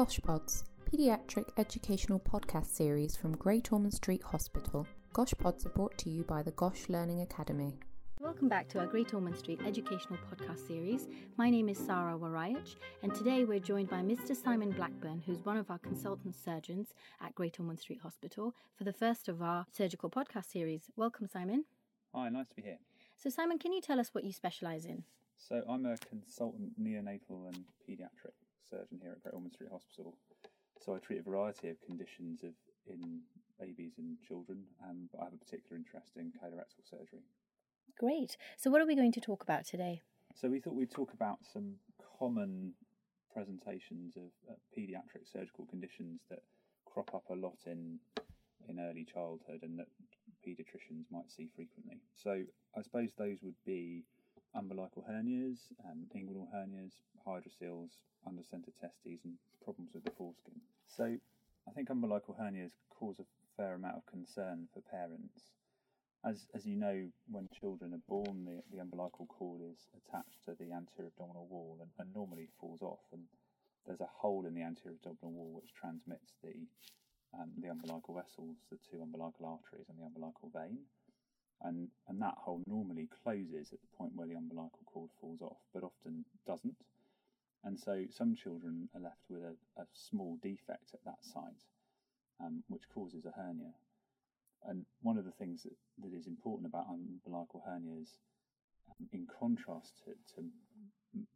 Goshpods, paediatric educational podcast series from Great Ormond Street Hospital. Goshpods are brought to you by the Gosh Learning Academy. Welcome back to our Great Ormond Street educational podcast series. My name is Sarah Warayach, and today we're joined by Mr. Simon Blackburn, who's one of our consultant surgeons at Great Ormond Street Hospital, for the first of our surgical podcast series. Welcome, Simon. Hi, nice to be here. So, Simon, can you tell us what you specialise in? So, I'm a consultant neonatal and paediatric surgeon here at Great Ormond Street Hospital. So, I treat a variety of conditions of in babies and children, um, but I have a particular interest in colorectal surgery. Great. So, what are we going to talk about today? So, we thought we'd talk about some common presentations of uh, paediatric surgical conditions that crop up a lot in in early childhood and that paediatricians might see frequently. So, I suppose those would be umbilical hernias, um, inguinal hernias, hydrocele, undescended testes, and problems with the foreskin. So, I think umbilical hernias cause a fair amount of concern for parents. As, as you know, when children are born, the, the umbilical cord is attached to the anterior abdominal wall and, and normally falls off. And there's a hole in the anterior abdominal wall which transmits the, um, the umbilical vessels, the two umbilical arteries, and the umbilical vein. And, and that hole normally closes at the point where the umbilical cord falls off, but often doesn't. And so some children are left with a, a small defect at that site, um, which causes a hernia. And one of the things that, that is important about umbilical hernias, um, in contrast to, to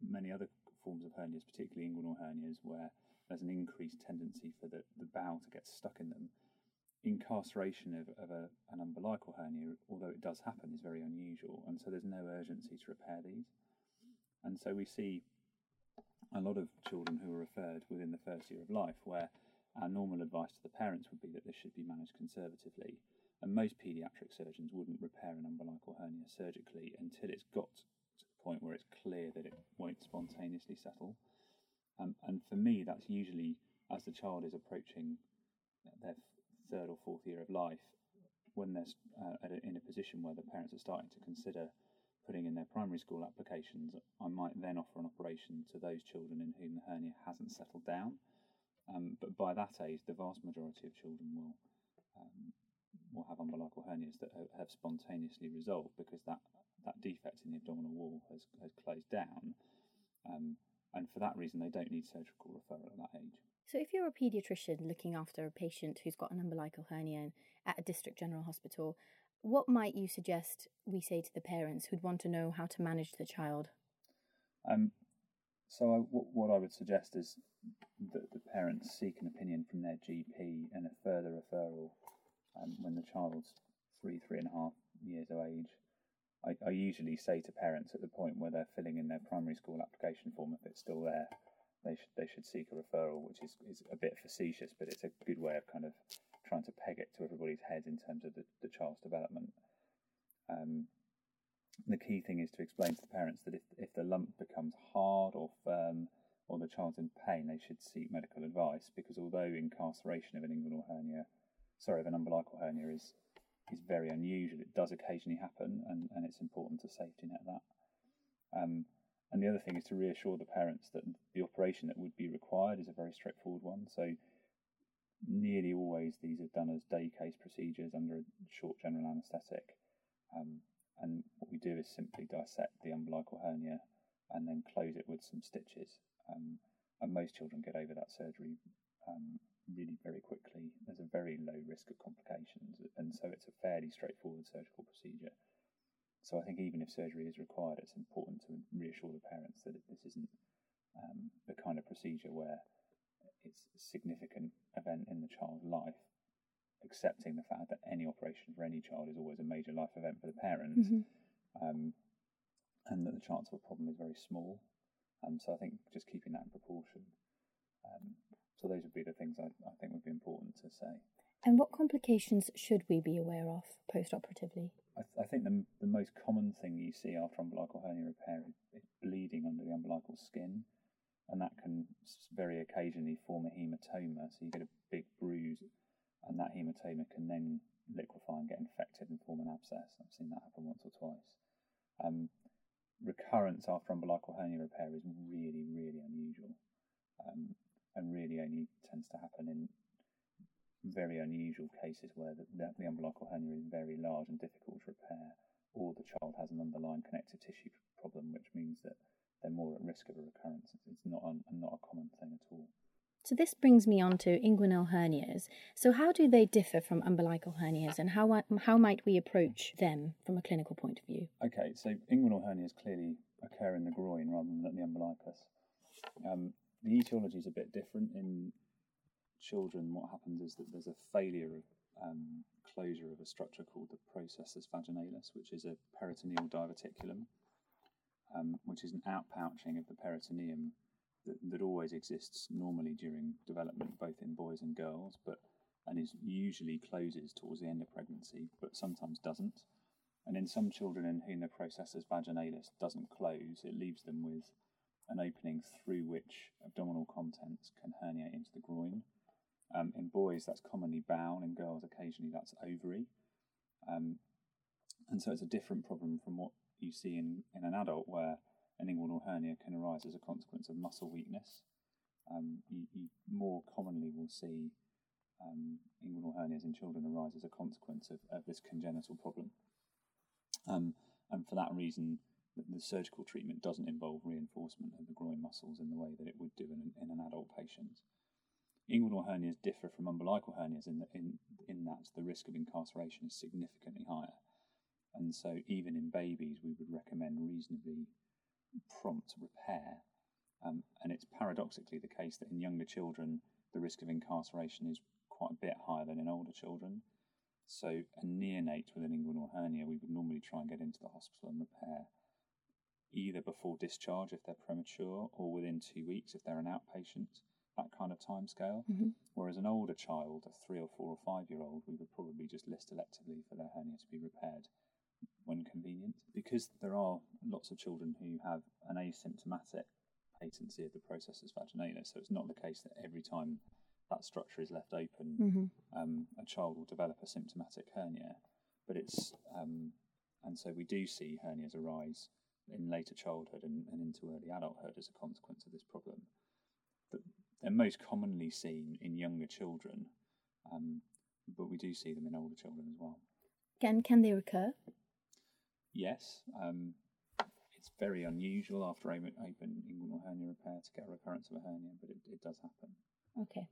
many other forms of hernias, particularly inguinal hernias, where there's an increased tendency for the, the bowel to get stuck in them, incarceration of, of a, an umbilical hernia, although it does happen, is very unusual. And so there's no urgency to repair these. And so we see a lot of children who are referred within the first year of life where our normal advice to the parents would be that this should be managed conservatively. And most paediatric surgeons wouldn't repair an umbilical hernia surgically until it's got to the point where it's clear that it won't spontaneously settle. Um, and for me, that's usually as the child is approaching their third or fourth year of life, when they're uh, a, in a position where the parents are starting to consider putting in their primary school applications, I might then offer an operation to those children in whom the hernia hasn't settled down. Um, but by that age, the vast majority of children will um, will have umbilical hernias that have spontaneously resolved because that that defect in the abdominal wall has has closed down, um, and for that reason, they don't need surgical referral at that age. So, if you're a paediatrician looking after a patient who's got an umbilical hernia at a district general hospital, what might you suggest we say to the parents who'd want to know how to manage the child? Um, so, I, w- what I would suggest is that the parents seek an opinion from their GP and a further referral um, when the child's three, three and a half years of age. I, I usually say to parents at the point where they're filling in their primary school application form, if it's still there, they should they should seek a referral, which is, is a bit facetious, but it's a good way of kind of trying to peg it to everybody's head in terms of the, the child's development. Um, the key thing is to explain to the parents that if, if the lump becomes hard or firm or the child's in pain, they should seek medical advice because although incarceration of an inguinal hernia, sorry, of an umbilical hernia is is very unusual, it does occasionally happen, and, and it's important to safety net that. Um, and the other thing is to reassure the parents that the operation that would be required is a very straightforward one. So nearly always these are done as day case procedures under a short general anaesthetic. Um, and what we do is simply dissect the umbilical hernia and then close it with some stitches. Um, and most children get over that surgery um, really very quickly. There's a very low risk of complications, and so it's a fairly straightforward surgical procedure. So I think even if surgery is required, it's important to reassure the parents that this isn't um, the kind of procedure where it's a significant event in the child's life, accepting the fact that any operation for any child is always a major life event for the parents, mm-hmm. um, and that the chance of a problem is very small. Um, so I think just keeping that in proportion. Um, so those would be the things I, I think would be important to say. And what complications should we be aware of post-operatively? I, th- I think the, the most common thing you see after umbilical hernia repair is, is bleeding under the umbilical skin and that can very occasionally form a hematoma. So you get a big bruise, and that hematoma can then liquefy and get infected and form an abscess. I've seen that happen once or twice. Um, recurrence after umbilical hernia repair is really, really unusual. Um, and really only tends to happen in very unusual cases where the, the, the umbilical hernia is very large and difficult to repair, or the child has an underlying connective tissue problem, which means that they're more at risk of a recurrence. It's not a, not a common thing at all. So this brings me on to inguinal hernias. So how do they differ from umbilical hernias, and how how might we approach them from a clinical point of view? Okay, so inguinal hernias clearly occur in the groin rather than at the umbilicus. Um, the etiology is a bit different in children. What happens is that there's a failure of um, closure of a structure called the processus vaginalis, which is a peritoneal diverticulum, um, which is an outpouching of the peritoneum that, that always exists normally during development, both in boys and girls, but and is usually closes towards the end of pregnancy, but sometimes doesn't. And in some children in whom the processus vaginalis doesn't close, it leaves them with an opening through which abdominal contents can herniate into the groin. Um, in boys, that's commonly bowel, in girls, occasionally that's ovary. Um, and so it's a different problem from what you see in, in an adult, where an inguinal hernia can arise as a consequence of muscle weakness. Um, you, you, more commonly will see um, inguinal hernias in children arise as a consequence of, of this congenital problem. Um, and for that reason, the, the, surgical treatment doesn't involve reinforcement of the groin muscles in the way that it would do in, in an adult patient. Inguinal hernias differ from umbilical hernias in, the, in, in that the risk of incarceration is significantly higher. And so, even in babies, we would recommend reasonably prompt repair. Um, and it's paradoxically the case that in younger children, the risk of incarceration is quite a bit higher than in older children. So, a neonate with an inguinal hernia, we would normally try and get into the hospital and repair either before discharge if they're premature or within two weeks if they're an outpatient, that kind of time scale. Mm-hmm. Whereas an older child, a three or four or five year old, we would probably just list electively for their hernia to be repaired when convenient. Because there are lots of children who have an asymptomatic patency of the processus vaginalis, so it's not the case that every time that structure is left open, mm-hmm. um, a child will develop a symptomatic hernia. But it's, um, and so we do see hernias arise in later childhood and, and into early adulthood as a consequence of this problem. But they're most commonly seen in younger children, um, but we do see them in older children as well. Can, can they recur? yes. Um, it's very unusual after open, open inguinal hernia repair to get a recurrence of a hernia, but it, it does happen. Okay.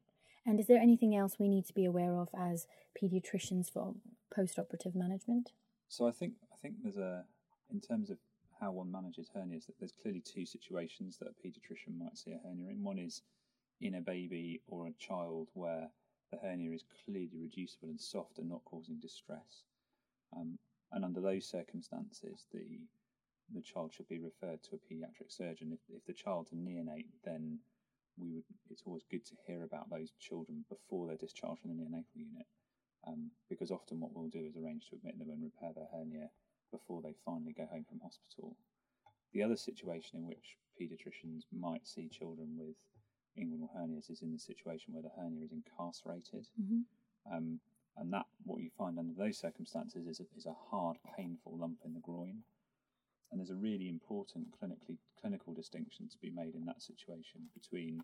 And is there anything else we need to be aware of as paediatricians for post-operative management? So I think I think there's a in terms of how one manages hernias that there's clearly two situations that a paediatrician might see a hernia in. One is in a baby or a child where the hernia is clearly reducible and soft and not causing distress. Um, and under those circumstances, the the child should be referred to a paediatric surgeon. If, if the child's a neonate, then we would. It's always good to hear about those children before they're discharged from the neonatal unit, um, because often what we'll do is arrange to admit them and repair their hernia before they finally go home from hospital. The other situation in which paediatricians might see children with inguinal hernias is in the situation where the hernia is incarcerated. Mm-hmm. Um, and that, what you find under those circumstances, is a, is a hard, painful lump in the groin. And there's a really important clinically clinical distinction to be made in that situation between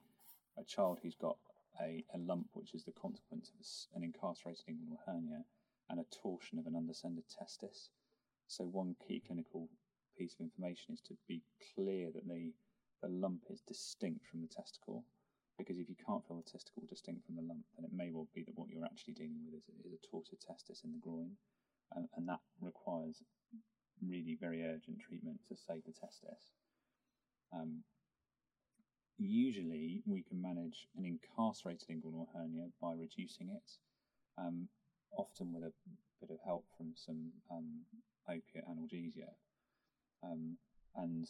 a child who's got a, a lump which is the consequence of an incarcerated inguinal hernia and a torsion of an undescended testis. So one key clinical piece of information is to be clear that the the lump is distinct from the testicle because if you can't feel the testicle distinct from the lump, then it may well be that what you're actually dealing with is, is a torted testis in the groin, and, and that requires really very urgent treatment to save the testis. Um, usually, we can manage an incarcerated inguinal hernia by reducing it, um, often with a bit of help from some um, opiate analgesia. Um, and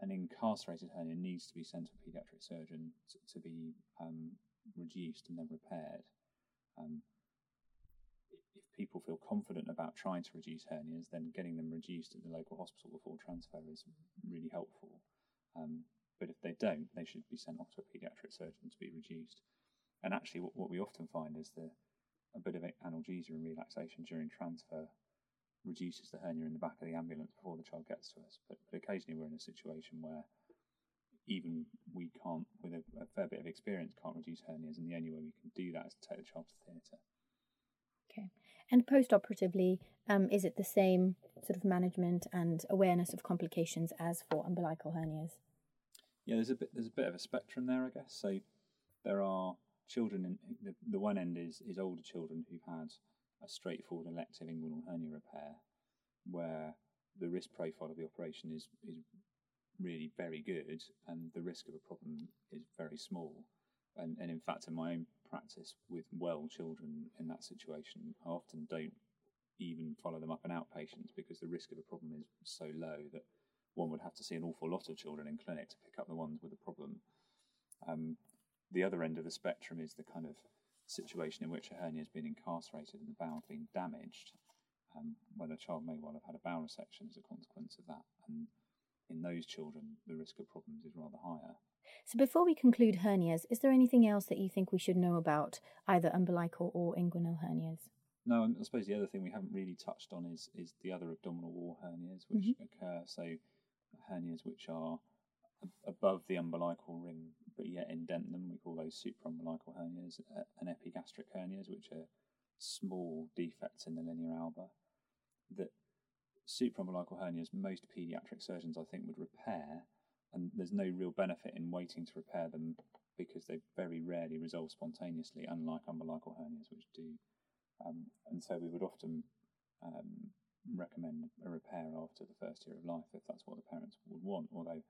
an incarcerated hernia needs to be sent to a paediatric surgeon to, to be um, reduced and then repaired. Um, if people feel confident about trying to reduce hernias, then getting them reduced at the local hospital before transfer is really helpful. Um, but if they don't, they should be sent off to a paediatric surgeon to be reduced. And actually, what, what we often find is the a bit of analgesia and relaxation during transfer reduces the hernia in the back of the ambulance before the child gets to us. But, but occasionally we're in a situation where even we can't, with a, a, fair bit of experience, can't reduce hernias, and the only way we can do that is to take the child to theatre. Okay. And post-operatively, um, is it the same sort of management and awareness of complications as for umbilical hernias? Yeah, there's a bit there's a bit of a spectrum there, I guess. So there are children in the, the one end is is older children who've had a straightforward elective inguinal hernia repair, where the risk profile of the operation is is really very good, and the risk of a problem is very small. And, and in fact, in my own practice with well children in that situation, I often don't even follow them up in outpatients because the risk of a problem is so low that one would have to see an awful lot of children in clinic to pick up the ones with a problem. Um, the other end of the spectrum is the kind of situation in which a hernia has been incarcerated and the bowel has been damaged, um, where the child may well have had a bowel resection as a consequence of that. And in those children, the risk of problems is rather higher. So, before we conclude hernias, is there anything else that you think we should know about either umbilical or inguinal hernias? No, I suppose the other thing we haven't really touched on is is the other abdominal wall hernias which mm-hmm. occur. So, hernias which are above the umbilical ring yet indent them, we call those supraumbilical hernias, uh, and epigastric hernias, which are small defects in the linea alba. That supraumbilical hernias, most paediatric surgeons I think would repair and there's no real benefit in waiting to repair them because they very rarely resolve spontaneously, unlike umbilical hernias, which do. Um, and so we would often um, recommend a repair after the first year of life if that's what the parents would want, although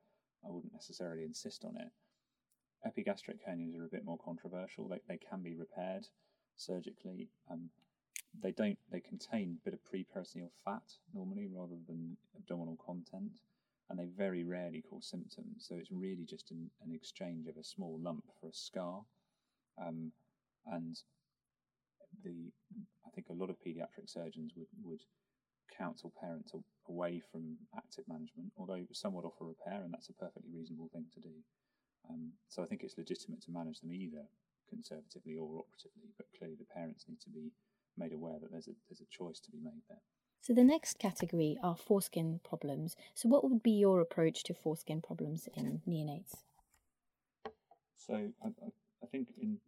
I wouldn't necessarily insist on it. Epigastric hernias are a bit more controversial. They, they can be repaired surgically. Um, they don't. They contain a bit of preperitoneal fat normally, rather than abdominal content and they very rarely cause symptoms. So it's really just an, an exchange of a small lump for a scar. Um, and the I think a lot of paediatric surgeons would, would counsel parents away from active management, although somewhat offer repair, and that's a perfectly reasonable thing to do. Um, so I think it's legitimate to manage them either conservatively or operatively, but clearly the parents need to be made aware that there's a there's a choice to be made there. So the next category are foreskin problems. So what would be your approach to foreskin problems in neonates? So I, I think in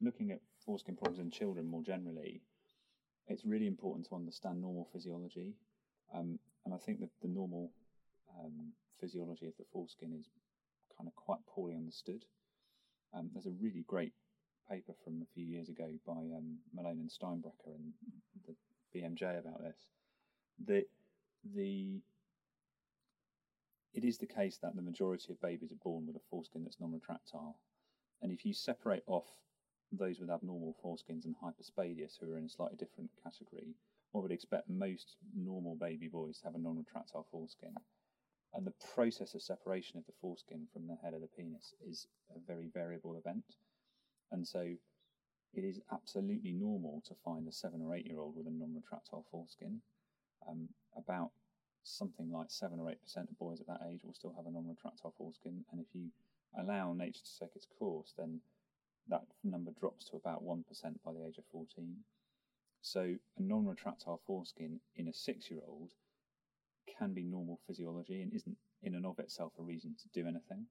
looking at foreskin problems in children more generally, it's really important to understand normal physiology. Um, and I think that the normal um, physiology of the foreskin is kind of quite poorly understood. Um, there's a really great paper from a few years ago by um, Malone and Steinbrecher and the BMJ about this. The the it is the case that the majority of babies are born with a foreskin that's non-retractile, and if you separate off those with abnormal foreskins and hypospadias who are in a slightly different category, one would expect most normal baby boys to have a non-retractile foreskin. And the process of separation of the foreskin from the head of the penis is a very variable event. And so it is absolutely normal to find a seven or eight year old with a non retractile foreskin. Um, about something like seven or eight percent of boys at that age will still have a non retractile foreskin, and if you allow nature to take its course, then that number drops to about 1% by the age of 14. So, a non retractile foreskin in a six year old can be normal physiology and isn't in and of itself a reason to do anything.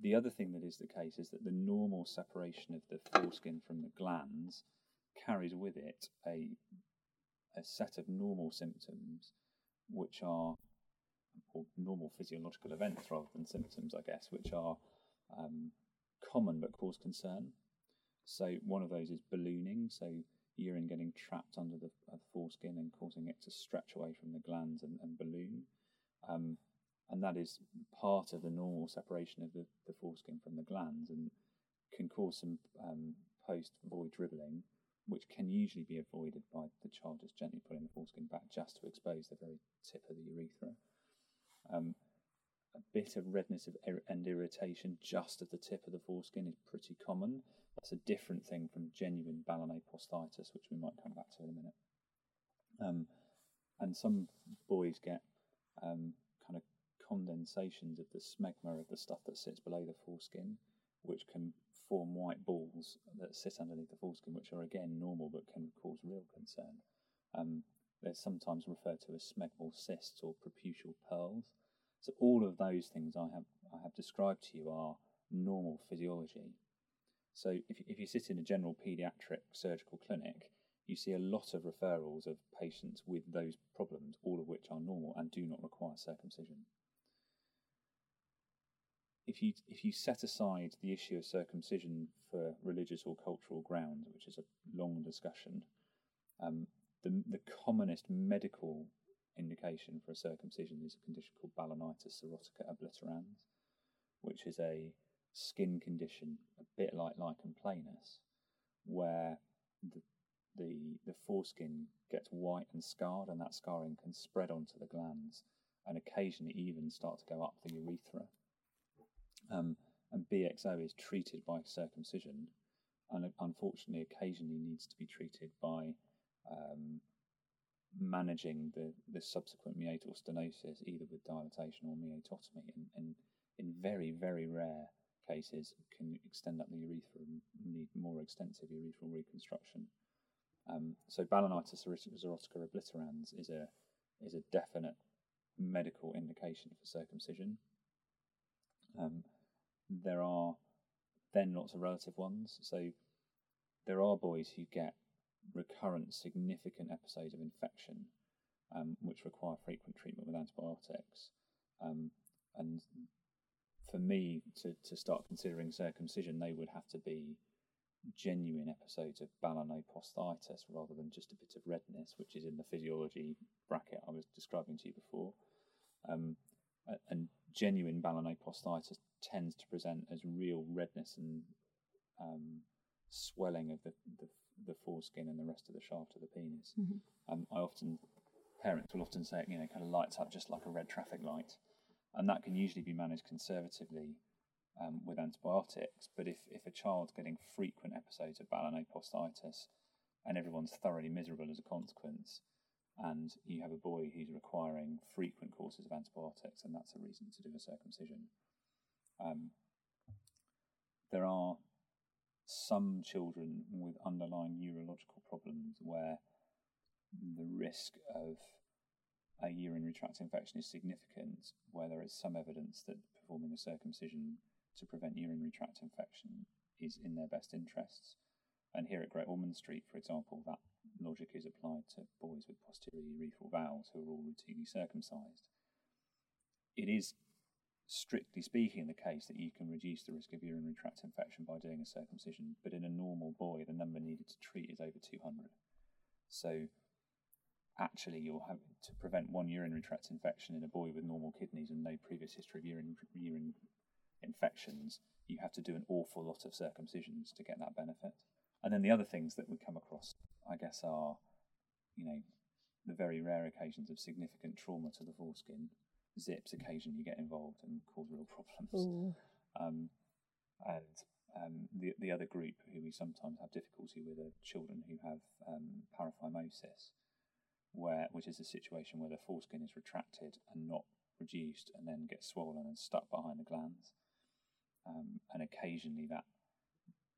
The other thing that is the case is that the normal separation of the foreskin from the glans carries with it a, a set of normal symptoms, which are or normal physiological events rather than symptoms, I guess, which are um, common but cause concern. So one of those is ballooning, so urine getting trapped under the uh, foreskin and causing it to stretch away from the glans and, and balloon. Um, and that is part of the normal separation of the, the foreskin from the glans and can cause some um, post void dribbling, which can usually be avoided by the child just gently putting the foreskin back just to expose the very tip of the urethra. Um, a bit of redness of ir- and irritation just at the tip of the foreskin is pretty common. That's a different thing from genuine posthitis, which we might come back to in a minute. Um, and some boys get um, kind of condensations of the smegma of the stuff that sits below the foreskin, which can form white balls that sit underneath the foreskin, which are again normal but can cause real concern. Um, they're sometimes referred to as smegmal cysts or preputial pearls, So all of those things I have I have described to you are normal physiology. So if if you sit in a general paediatric surgical clinic, you see a lot of referrals of patients with those problems, all of which are normal and do not require circumcision. If you if you set aside the issue of circumcision for religious or cultural grounds, which is a long discussion, um, the the commonest medical indication for a circumcision is a condition called balanitis xerotica obliterans, which is a skin condition, a bit like lichen planus, where the the, the foreskin gets white and scarred, and that scarring can spread onto the glans and occasionally even start to go up the urethra. Um, and BXO is treated by circumcision, and unfortunately, occasionally needs to be treated by um, managing the, the subsequent meatal stenosis, either with dilatation or meatotomy. And, and in very, very rare cases, can extend up the urethra and need more extensive urethral reconstruction. Um, so balanitis xerotica obliterans is a is a definite medical indication for circumcision. Um, there are then lots of relative ones. So there are boys who get recurrent significant episodes of infection, um, which require frequent treatment with antibiotics. Um, and for me to, to start considering circumcision, they would have to be genuine episodes of balanoposthitis rather than just a bit of redness, which is in the physiology bracket I was describing to you before. Um, and genuine balanoposthitis tends to present as real redness and um, swelling of the, the, the, foreskin and the rest of the shaft of the penis. Mm-hmm. Um, I often, parents will often say, you know, kind of lights up just like a red traffic light. And that can usually be managed conservatively um, with antibiotics. But if, if a child's getting frequent episodes of balanoposthitis and everyone's thoroughly miserable as a consequence, and you have a boy who's requiring frequent courses of antibiotics, and that's a reason to do a circumcision. Um, there are some children with underlying neurological problems where the risk of a urinary tract infection is significant, where there is some evidence that performing a circumcision to prevent urinary tract infection is in their best interests. And here at Great Ormond Street, for example, that logic is applied to boys with posterior urethral valves who are all routinely circumcised. It is, strictly speaking, the case that you can reduce the risk of urinary tract infection by doing a circumcision, but in a normal boy, the number needed to treat is over 200. So, actually, you'll have to prevent one urinary tract infection in a boy with normal kidneys and no previous history of urine, urine infections, you have to do an awful lot of circumcisions to get that benefit. And then the other things that we come across, I guess, are, you know, the very rare occasions of significant trauma to the foreskin. Zips occasionally get involved and cause real problems. Um, and um, the the other group who we sometimes have difficulty with are children who have um, paraphimosis, where which is a situation where the foreskin is retracted and not reduced, and then gets swollen and stuck behind the glans um, and occasionally that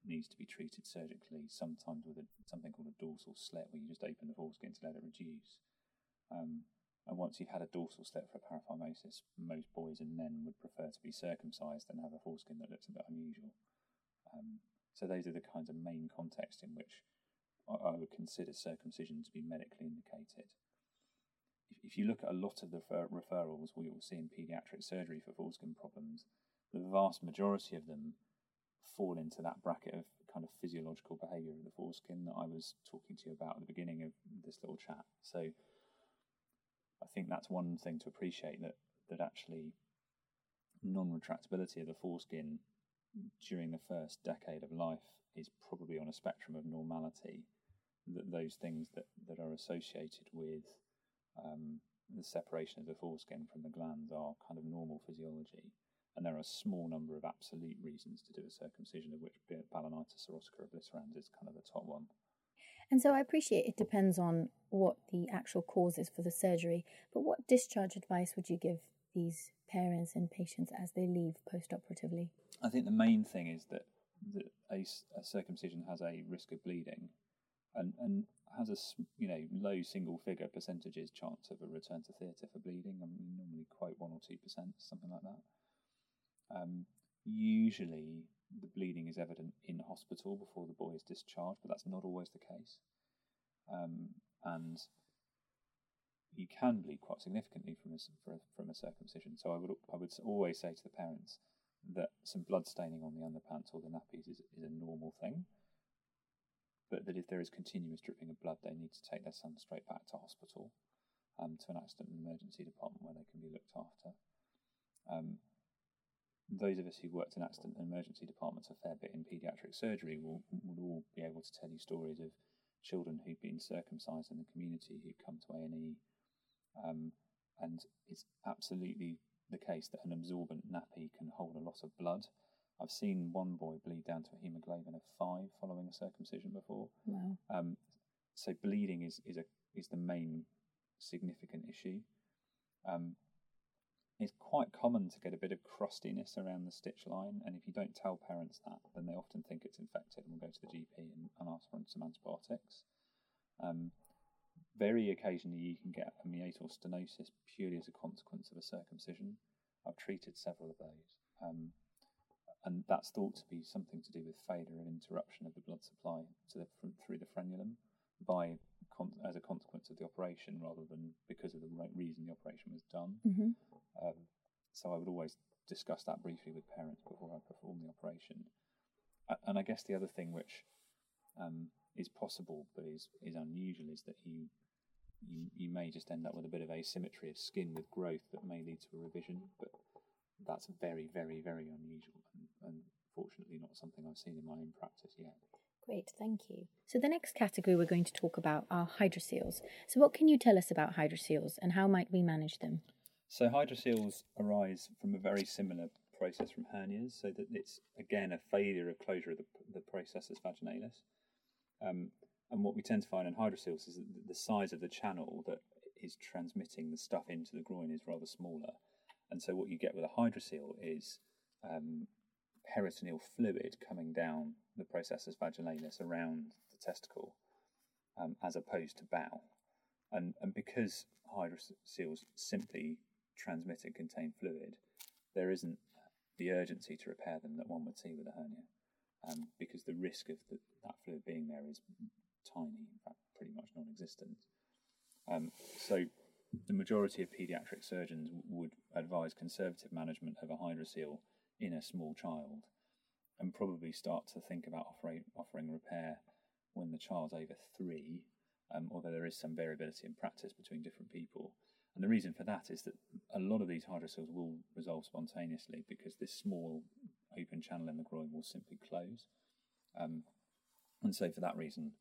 needs to be treated surgically, sometimes with a, something called a dorsal slit, where you just open the foreskin to let it reduce. Um, and once you've had a dorsal slit for a paraphimosis, most boys and men would prefer to be circumcised than have a foreskin that looks a bit unusual. Um, so those are the kinds of main contexts in which I, would consider circumcision to be medically indicated. If, if you look at a lot of the refer- referrals we will see in paediatric surgery for foreskin problems, the vast majority of them fall into that bracket of kind of physiological behavior of the foreskin that I was talking to you about at the beginning of this little chat. So I think that's one thing to appreciate that that actually non-retractability of the foreskin during the first decade of life is probably on a spectrum of normality. That those things that, that are associated with um, the separation of the foreskin from the glans are kind of normal physiology and there are a small number of absolute reasons to do a circumcision, of which balanitis xerotica obliterans is kind of the top one. And so I appreciate it depends on what the actual cause is for the surgery, but what discharge advice would you give these parents and patients as they leave post-operatively? I think the main thing is that, that a, a circumcision has a risk of bleeding, and and has a you know low single figure percentages chance of a return to theatre for bleeding. I mean, normally quite one or two percent, something like that. Um, usually, the bleeding is evident in hospital before the boy is discharged, but that's not always the case. Um, and you can bleed quite significantly from a, from a circumcision. So I would I would always say to the parents that some blood staining on the underpants or the nappies is, is a normal thing, but that if there is continuous dripping of blood, they need to take their son straight back to hospital, um, to an accident and emergency department where they can be looked after. Um, those of us who worked in accident and emergency departments a fair bit in paediatric surgery will would all be able to tell you stories of children who've been circumcised in the community who come to A and E, um, and it's absolutely the case that an absorbent nappy can hold a lot of blood. I've seen one boy bleed down to a hemoglobin of five following a circumcision before. Wow. Um, so bleeding is is a is the main significant issue. Um, it's quite common to get a bit of crustiness around the stitch line, and if you don't tell parents that, then they often think it's infected and will go to the GP and, and ask for some antibiotics. Um, very occasionally, you can get a meatal stenosis purely as a consequence of a circumcision. I've treated several of those, um, and that's thought to be something to do with failure of interruption of the blood supply to the, fr- through the frenulum by con- as a consequence of the operation, rather than because of the right reason the operation was done. Mm-hmm. Um, so I would always discuss that briefly with parents before I perform the operation. A- And I guess the other thing which um, is possible but is, is unusual is that you, you you may just end up with a bit of asymmetry of skin with growth that may lead to a revision, but that's very, very, very unusual and, and fortunately not something I've seen in my own practice yet. Great, thank you. So the next category we're going to talk about are hydroceles. So what can you tell us about hydroceles and how might we manage them? So hydroceles arise from a very similar process from hernias, so that it's again a failure of closure of the, the processus vaginalis. Um, and what we tend to find in hydroceles is that the size of the channel that is transmitting the stuff into the groin is rather smaller. And so what you get with a hydrocele is um, peritoneal fluid coming down the processus vaginalis around the testicle, um, as opposed to bowel. And, and because hydroceles simply transmit and contain fluid, there isn't the urgency to repair them that one would see with a hernia, um, because the risk of the, that fluid being there is tiny, in fact, pretty much non-existent. Um, so, the majority of paediatric surgeons would advise conservative management of a hydrocele in a small child, and probably start to think about offering offering repair when the child's over three, um, although there is some variability in practice between different people. And the reason for that is that a lot of these hydroceles will resolve spontaneously because this small open channel in the groin will simply close. Um, and so, for that reason,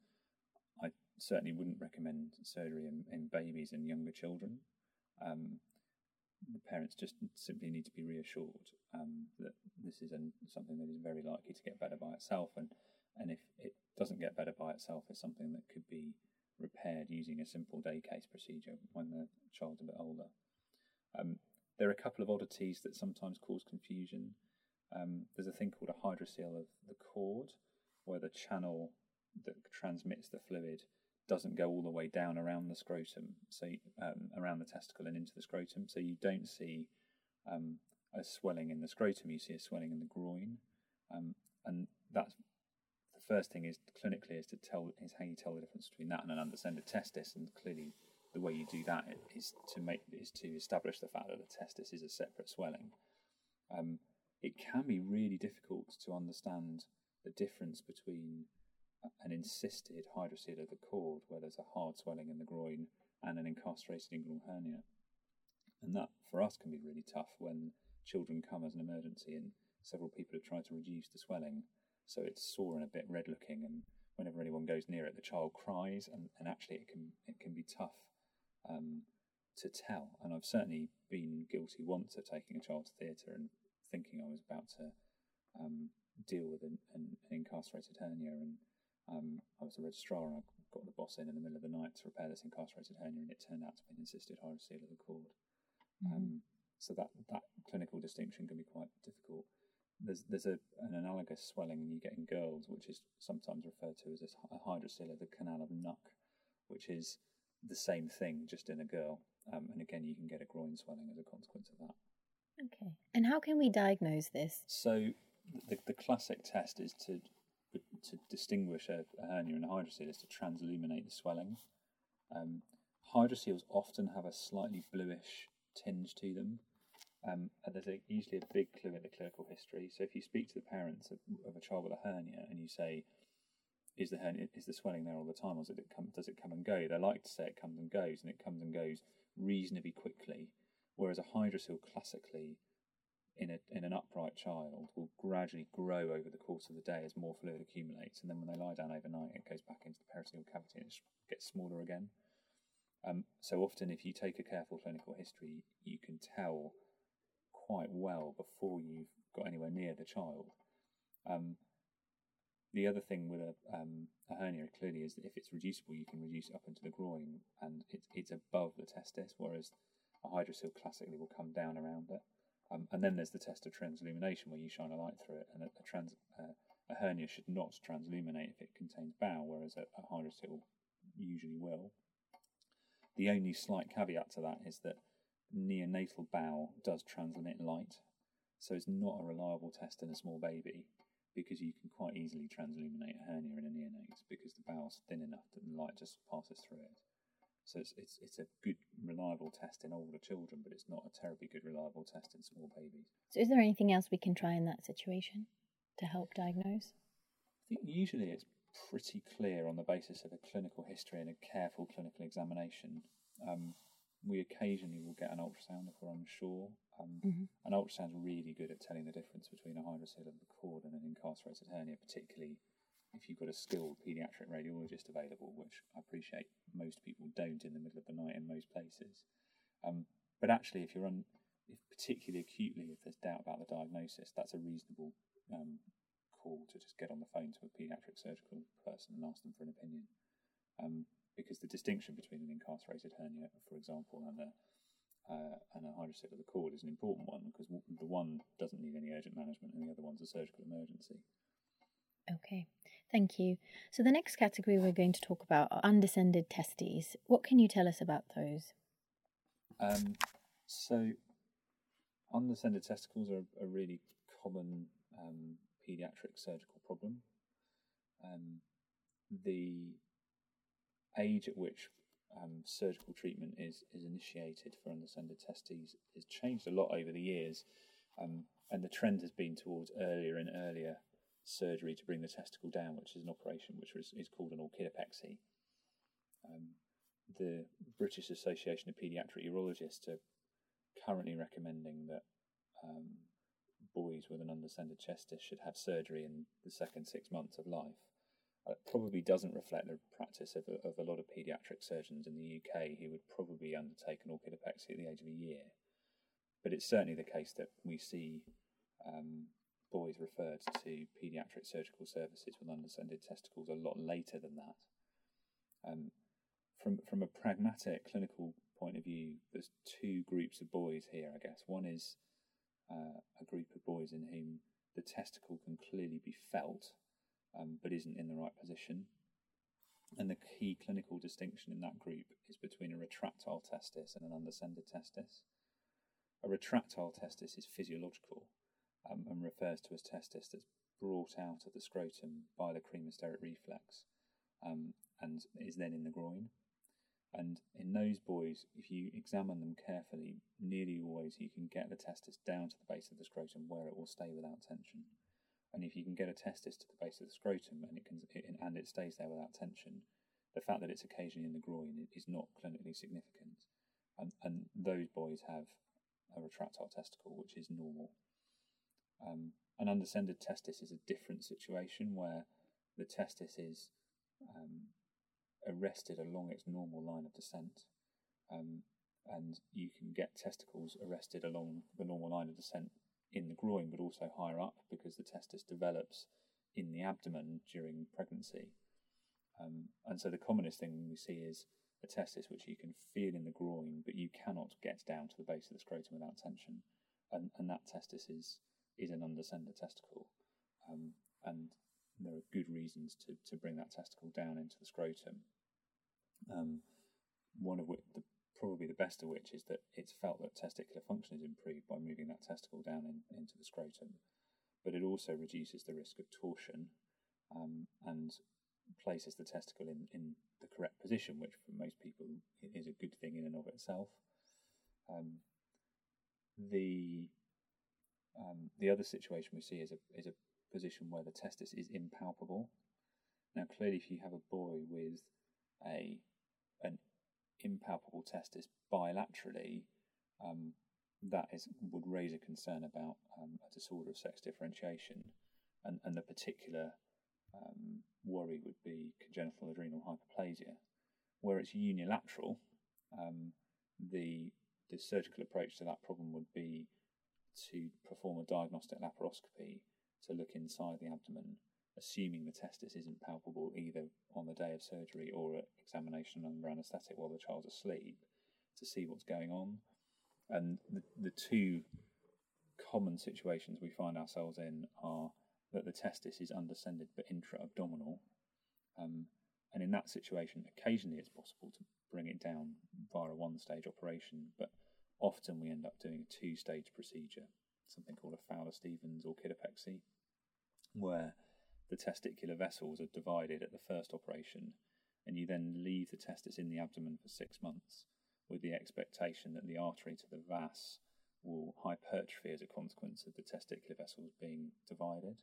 certainly wouldn't recommend surgery in, in babies and younger children. Um, the parents just simply need to be reassured um, that this is an, something that is very likely to get better by itself, and and if it doesn't get better by itself, it's something that could be repaired using a simple day case procedure when the child's a bit older. Um, there are a couple of oddities that sometimes cause confusion. Um, there's a thing called a hydrocele of the cord, where the channel that transmits the fluid doesn't go all the way down around the scrotum, so um, around the testicle and into the scrotum. So you don't see um, a swelling in the scrotum; you see a swelling in the groin, um, and that's the first thing is clinically is to tell is how you tell the difference between that and an undescended testis, and clearly the way you do that is to make is to establish the fact that the testis is a separate swelling. Um, it can be really difficult to understand the difference between an encysted hydrocele of the cord, where there's a hard swelling in the groin, and an incarcerated inguinal hernia. And that, for us, can be really tough when children come as an emergency and several people have tried to reduce the swelling, so it's sore and a bit red looking. And whenever anyone goes near it, the child cries, and, and actually it can it can be tough um, to tell. And I've certainly been guilty once of taking a child to theatre and thinking I was about to um, deal with an, an, an incarcerated hernia, and um, I was a registrar and I got the boss in in the middle of the night to repair this incarcerated hernia, and it turned out to be an encysted hydrocele of the cord. Um, so that that clinical distinction can be quite difficult. there's there's a, an analogous swelling you get in girls, which is sometimes referred to as a hydrocele of the canal of Nuck, which is the same thing just in a girl. Um, and again, you can get a groin swelling as a consequence of that. Okay. And how can we diagnose this? So the, the classic test is to to distinguish a, a hernia and a hydrocele is to transilluminate the swelling. Um, hydroceles often have a slightly bluish tinge to them. Um, and there's a, usually a big clue in the clinical history. So if you speak to the parents of, of a child with a hernia and you say, "Is the hernia is the swelling there all the time, or does it come does it come and go?" They like to say it comes and goes, and it comes and goes reasonably quickly. Whereas a hydrocele classically in, a, in an upright child will gradually grow over the course of the day as more fluid accumulates, and then when they lie down overnight, it goes back into the peritoneal cavity and it gets smaller again. Um, so often, if you take a careful clinical history, you can tell quite well before you've got anywhere near the child. Um, the other thing with a, um, a, hernia clearly is that if it's reducible, you can reduce it up into the groin, and it's it's above the testis, whereas a hydrocele classically will come down around it. Um, and then there's the test of transillumination where you shine a light through it, and a, a, trans, uh, a hernia should not transilluminate if it contains bowel, whereas a, a hydrocele usually will. The only slight caveat to that is that neonatal bowel does transmit light, so it's not a reliable test in a small baby because you can quite easily transilluminate a hernia in a neonate because the bowel's thin enough that the light just passes through it. So it's, it's, it's a good, reliable test in older children, but it's not a terribly good, reliable test in small babies. So, is there anything else we can try in that situation to help diagnose? I think usually it's pretty clear on the basis of a clinical history and a careful clinical examination. Um, we occasionally will get an ultrasound if we're unsure. Um, mm-hmm. An ultrasound's really good at telling the difference between a hydrocele of the cord and an incarcerated hernia, particularly if you've got a skilled paediatric radiologist available, which I appreciate most people don't in the middle of the night in most places. Um, but actually, if you're on, if particularly acutely, if there's doubt about the diagnosis, that's a reasonable um, call to just get on the phone to a paediatric surgical person and ask them for an opinion. Um, because the distinction between an incarcerated hernia, for example, and a uh, and a hydrocele of the cord is an important one because the one doesn't need any urgent management and the other one's a surgical emergency. Okay, thank you. So the next category we're going to talk about are undescended testes. What can you tell us about those? Um, so undescended testicles are a really common um, pediatric surgical problem. Um, the age at which um, surgical treatment is, is initiated for undescended testes has changed a lot over the years, um, and the trend has been towards earlier and earlier surgery to bring the testicle down, which is an operation which is, is called an orchidopexy. Um, the British Association of Paediatric Urologists are currently recommending that um, boys with an undescended testis should have surgery in the second six months of life. It probably doesn't reflect the practice of a, of a lot of paediatric surgeons in the UK who would probably undertake an orchidopexy at the age of a year. But it's certainly the case that we see um, boys referred to paediatric surgical services with undescended testicles a lot later than that. Um, from from a pragmatic clinical point of view, there's two groups of boys here, I guess. One is uh, a group of boys in whom the testicle can clearly be felt, um, but isn't in the right position. And the key clinical distinction in that group is between a retractile testis and an undescended testis. A retractile testis is physiological, um, and refers to as testis that's brought out of the scrotum by the cremasteric reflex um, and is then in the groin. And in those boys, if you examine them carefully, nearly always you can get the testis down to the base of the scrotum where it will stay without tension. And if you can get a testis to the base of the scrotum and it can and it stays there without tension, the fact that it's occasionally in the groin is not clinically significant. And, and those boys have a retractile testicle, which is normal. Um, an undescended testis is a different situation where the testis is um, arrested along its normal line of descent. Um, and you can get testicles arrested along the normal line of descent in the groin, but also higher up because the testis develops in the abdomen during pregnancy. Um, and so the commonest thing we see is a testis which you can feel in the groin, but you cannot get down to the base of the scrotum without tension. And, and that testis is is an undescended testicle, um, and there are good reasons to, to bring that testicle down into the scrotum. Um, one of which, the, probably the best of which, is that it's felt that testicular function is improved by moving that testicle down in, into the scrotum, but it also reduces the risk of torsion um, and places the testicle in, in the correct position, which for most people is a good thing in and of itself. Um, the um, the other situation we see is a is a position where the testis is impalpable. Now, clearly, if you have a boy with a an impalpable testis bilaterally, um, that is would raise a concern about um, a disorder of sex differentiation, and and the particular um, worry would be congenital adrenal hyperplasia. Where it's unilateral, um, the the surgical approach to that problem would be to perform a diagnostic laparoscopy to look inside the abdomen, assuming the testis isn't palpable either on the day of surgery or at examination under anaesthetic while the child's asleep, to see what's going on. And the, the two common situations we find ourselves in are that the testis is undescended but intra-abdominal. Um, and in that situation, occasionally it's possible to bring it down via a one-stage operation, but often we end up doing a two-stage procedure, something called a Fowler-Stephens or orchidopexy, where the testicular vessels are divided at the first operation, and you then leave the testis in the abdomen for six months with the expectation that the artery to the vas will hypertrophy as a consequence of the testicular vessels being divided.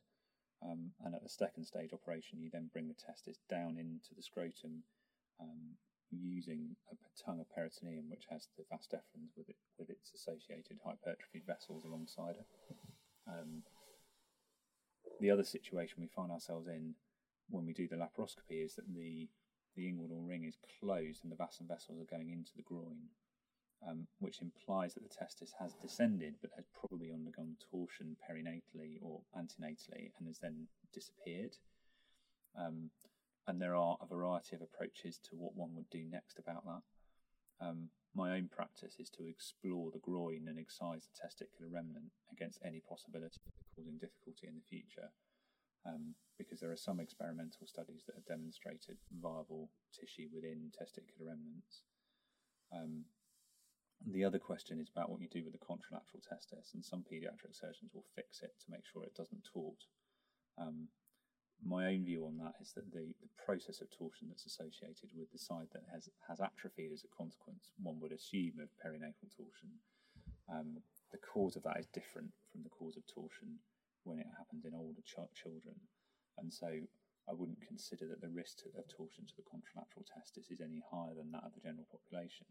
Um, and at the second stage operation, you then bring the testis down into the scrotum um, using a tongue of peritoneum, which has the vas deferens with it, with its associated hypertrophied vessels alongside it. Um, the other situation we find ourselves in when we do the laparoscopy is that the the inguinal ring is closed and the vas and vessels are going into the groin, um, which implies that the testis has descended but has probably undergone torsion perinatally or antenatally and has then disappeared. Um, and there are a variety of approaches to what one would do next about that. Um, my own practice is to explore the groin and excise the testicular remnant against any possibility of causing difficulty in the future, um, because there are some experimental studies that have demonstrated viable tissue within testicular remnants. Um, the other question is about what you do with the contralateral testis, and some paediatric surgeons will fix it to make sure it doesn't tort. Um, my own view on that is that the, the process of torsion that's associated with the side that has, has atrophied as a consequence, one would assume of perinatal torsion, um, the cause of that is different from the cause of torsion when it happens in older ch- children. And so I wouldn't consider that the risk to, of torsion to the contralateral testis is any higher than that of the general population.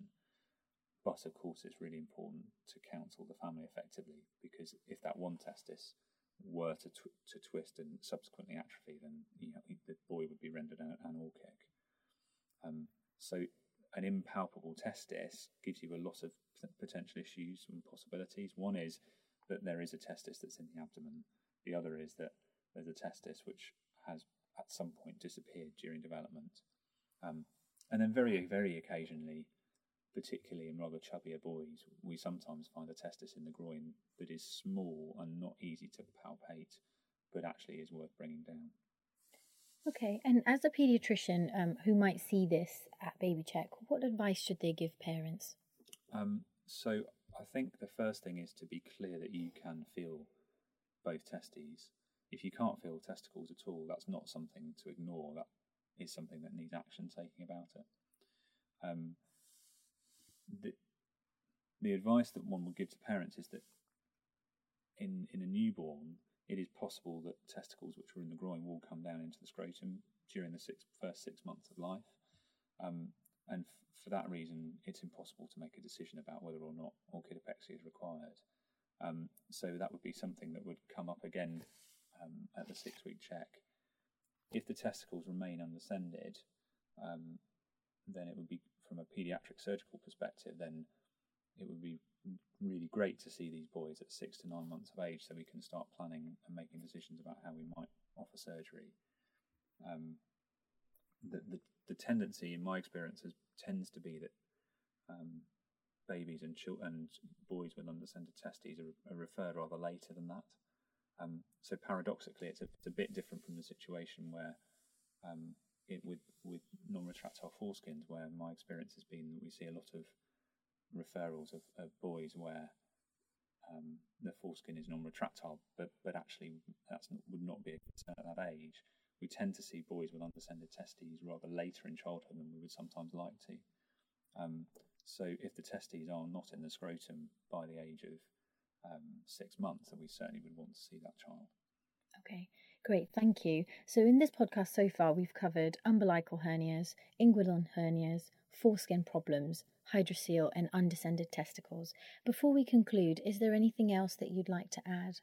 But of course, it's really important to counsel the family effectively because if that one testis were to tw- to twist and subsequently atrophy, then you know, the boy would be rendered an, anorchic. Um, so an impalpable testis gives you a lot of potential issues and possibilities. One is that there is a testis that's in the abdomen. The other is that there's a testis which has at some point disappeared during development. Um, and then very, very occasionally, particularly in rather chubbier boys, we sometimes find a testis in the groin that is small and not easy to palpate, but actually is worth bringing down. Okay, and as a paediatrician um, who might see this at baby check, what advice should they give parents? Um, so I think the first thing is to be clear that you can feel both testes. If you can't feel testicles at all, that's not something to ignore. That is something that needs action taking about it. Um, the, the advice that one would give to parents is that in, in a newborn, it is possible that testicles which are in the groin will come down into the scrotum during the six, first six months of life. Um, and f- for that reason, it's impossible to make a decision about whether or not orchidopexy is required. Um, so that would be something that would come up again um, at the six week check. If the testicles remain undescended, um, then it would be, from a paediatric surgical perspective, then it would be really great to see these boys at six to nine months of age so we can start planning and making decisions about how we might offer surgery. Um, the, the, the, tendency, in my experience, has, tends to be that um, babies and, and boys with undescended testes are, are, referred rather later than that. Um, so paradoxically, it's a, it's a bit different from the situation where um, it, with with non-retractile foreskins, where my experience has been that we see a lot of referrals of, of boys where um, the foreskin is non-retractile, but but actually that would not be a concern at that age. We tend to see boys with undescended testes rather later in childhood than we would sometimes like to. Um, so if the testes are not in the scrotum by the age of um, six months, then we certainly would want to see that child. Okay, great, thank you. So, in this podcast so far, we've covered umbilical hernias, inguinal hernias, foreskin problems, hydrocele, and undescended testicles. Before we conclude, is there anything else that you'd like to add?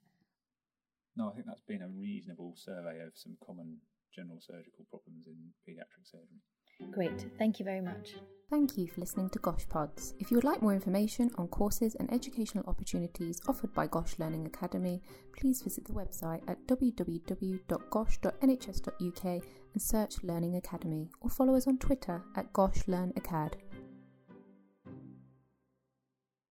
No, I think that's been a reasonable survey of some common general surgical problems in paediatric surgery. Great, thank you very much. Thank you for listening to Gosh Pods. If you would like more information on courses and educational opportunities offered by Gosh Learning Academy, please visit the website at www.gosh.nhs.uk and search Learning Academy or follow us on Twitter at Gosh Learn Acad.